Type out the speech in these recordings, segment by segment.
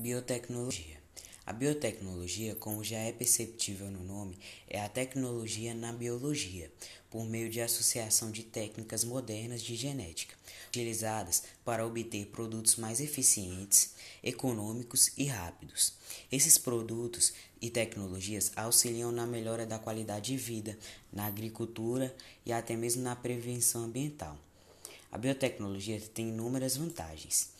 Biotecnologia. A biotecnologia, como já é perceptível no nome, é a tecnologia na biologia, por meio de associação de técnicas modernas de genética, utilizadas para obter produtos mais eficientes, econômicos e rápidos. Esses produtos e tecnologias auxiliam na melhora da qualidade de vida, na agricultura e até mesmo na prevenção ambiental. A biotecnologia tem inúmeras vantagens.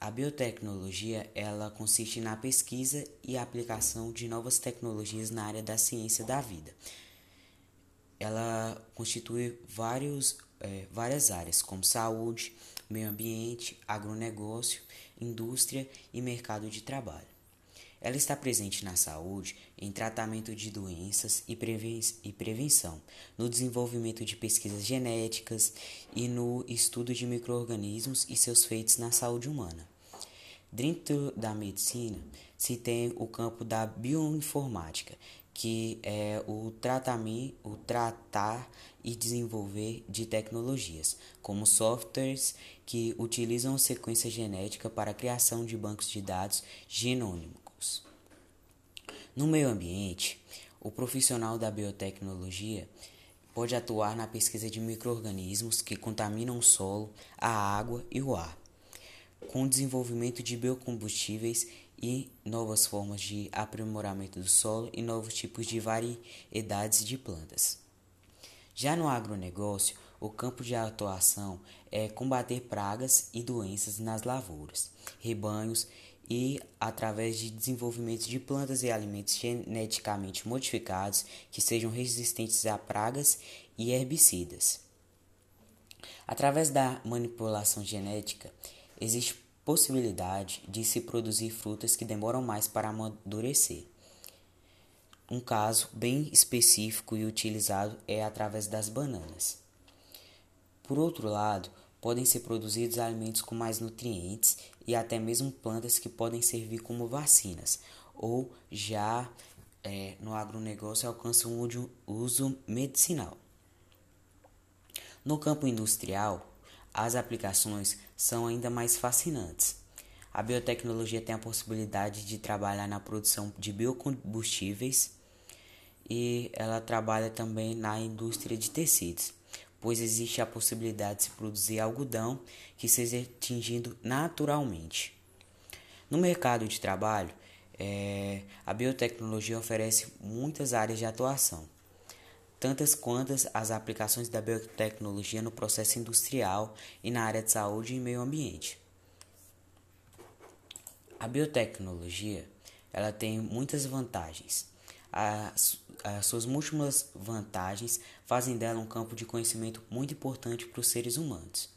A biotecnologia ela consiste na pesquisa e aplicação de novas tecnologias na área da ciência da vida. Ela constitui vários, é, várias áreas, como saúde, meio ambiente, agronegócio, indústria e mercado de trabalho. Ela está presente na saúde, em tratamento de doenças e, e prevenção, no desenvolvimento de pesquisas genéticas e no estudo de microorganismos e seus feitos na saúde humana. Dentro da medicina, se tem o campo da bioinformática, que é o tratamento, o tratar e desenvolver de tecnologias, como softwares que utilizam sequência genética para a criação de bancos de dados genômicos no meio ambiente, o profissional da biotecnologia pode atuar na pesquisa de microrganismos que contaminam o solo, a água e o ar, com o desenvolvimento de biocombustíveis e novas formas de aprimoramento do solo e novos tipos de variedades de plantas. Já no agronegócio, o campo de atuação é combater pragas e doenças nas lavouras, rebanhos e através de desenvolvimento de plantas e alimentos geneticamente modificados que sejam resistentes a pragas e herbicidas. Através da manipulação genética, existe possibilidade de se produzir frutas que demoram mais para amadurecer. Um caso bem específico e utilizado é através das bananas. Por outro lado, podem ser produzidos alimentos com mais nutrientes e até mesmo plantas que podem servir como vacinas, ou já é, no agronegócio alcançam um uso medicinal. No campo industrial, as aplicações são ainda mais fascinantes. A biotecnologia tem a possibilidade de trabalhar na produção de biocombustíveis e ela trabalha também na indústria de tecidos pois existe a possibilidade de se produzir algodão que seja atingido naturalmente. No mercado de trabalho, é, a biotecnologia oferece muitas áreas de atuação, tantas quantas as aplicações da biotecnologia no processo industrial e na área de saúde e meio ambiente. A biotecnologia ela tem muitas vantagens. As, as suas múltiplas vantagens fazem dela um campo de conhecimento muito importante para os seres humanos.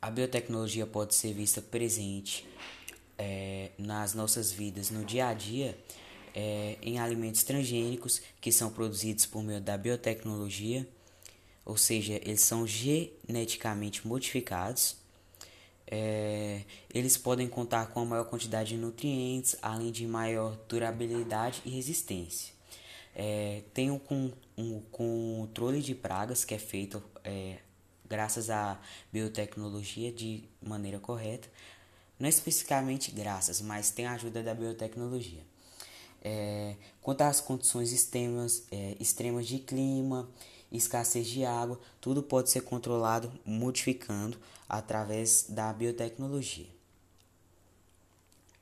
A biotecnologia pode ser vista presente é, nas nossas vidas no dia a dia é, em alimentos transgênicos que são produzidos por meio da biotecnologia, ou seja, eles são geneticamente modificados é, eles podem contar com a maior quantidade de nutrientes, além de maior durabilidade e resistência. É, tem um, um, controle de pragas que é feito é, graças à biotecnologia de maneira correta. Não especificamente graças, mas tem a ajuda da biotecnologia. É, quanto às condições extremas, é, extremas de clima, escassez de água, tudo pode ser controlado modificando através da biotecnologia.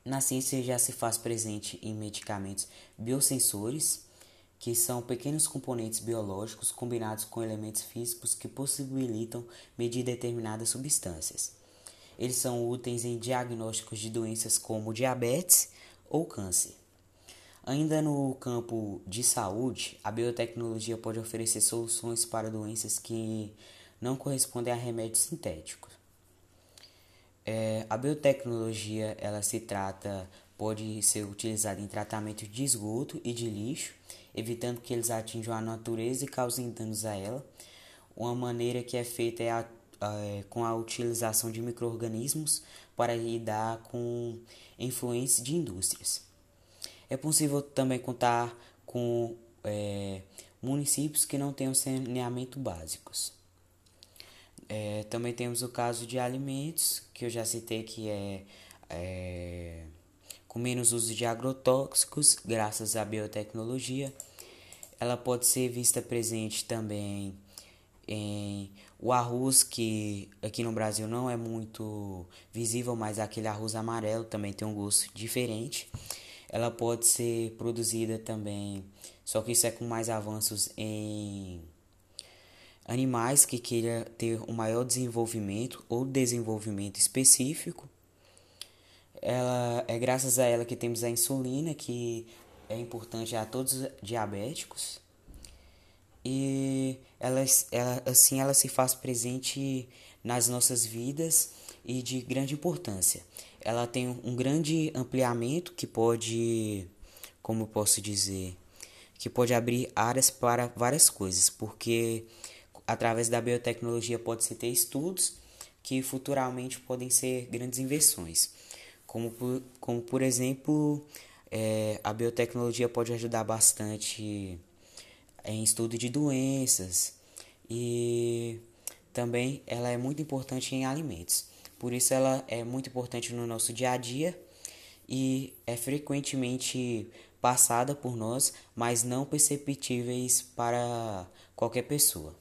Na ciência já se faz presente em medicamentos biosensores, que são pequenos componentes biológicos combinados com elementos físicos que possibilitam medir determinadas substâncias. Eles são úteis em diagnósticos de doenças como diabetes ou câncer. Ainda no campo de saúde, a biotecnologia pode oferecer soluções para doenças que não correspondem a remédios sintéticos. É, a biotecnologia ela se trata pode ser utilizada em tratamento de esgoto e de lixo, evitando que eles atinjam a natureza e causem danos a ela. Uma maneira que é feita é, a, é com a utilização de microrganismos para lidar com influências de indústrias. É possível também contar com é, municípios que não tenham saneamento básicos. É, também temos o caso de alimentos, que eu já citei que é, é com menos uso de agrotóxicos, graças à biotecnologia. Ela pode ser vista presente também em o arroz, que aqui no Brasil não é muito visível, mas aquele arroz amarelo também tem um gosto diferente. Ela pode ser produzida também, só que isso é com mais avanços em animais que queiram ter um maior desenvolvimento ou desenvolvimento específico. Ela é graças a ela que temos a insulina, que é importante a todos os diabéticos. E ela, ela assim ela se faz presente nas nossas vidas e de grande importância. Ela tem um grande ampliamento que pode, como posso dizer, que pode abrir áreas para várias coisas, porque através da biotecnologia pode-se ter estudos que futuramente podem ser grandes invenções. Como por, como por exemplo, é, a biotecnologia pode ajudar bastante em estudo de doenças e também ela é muito importante em alimentos. Por isso ela é muito importante no nosso dia a dia e é frequentemente passada por nós, mas não perceptíveis para qualquer pessoa.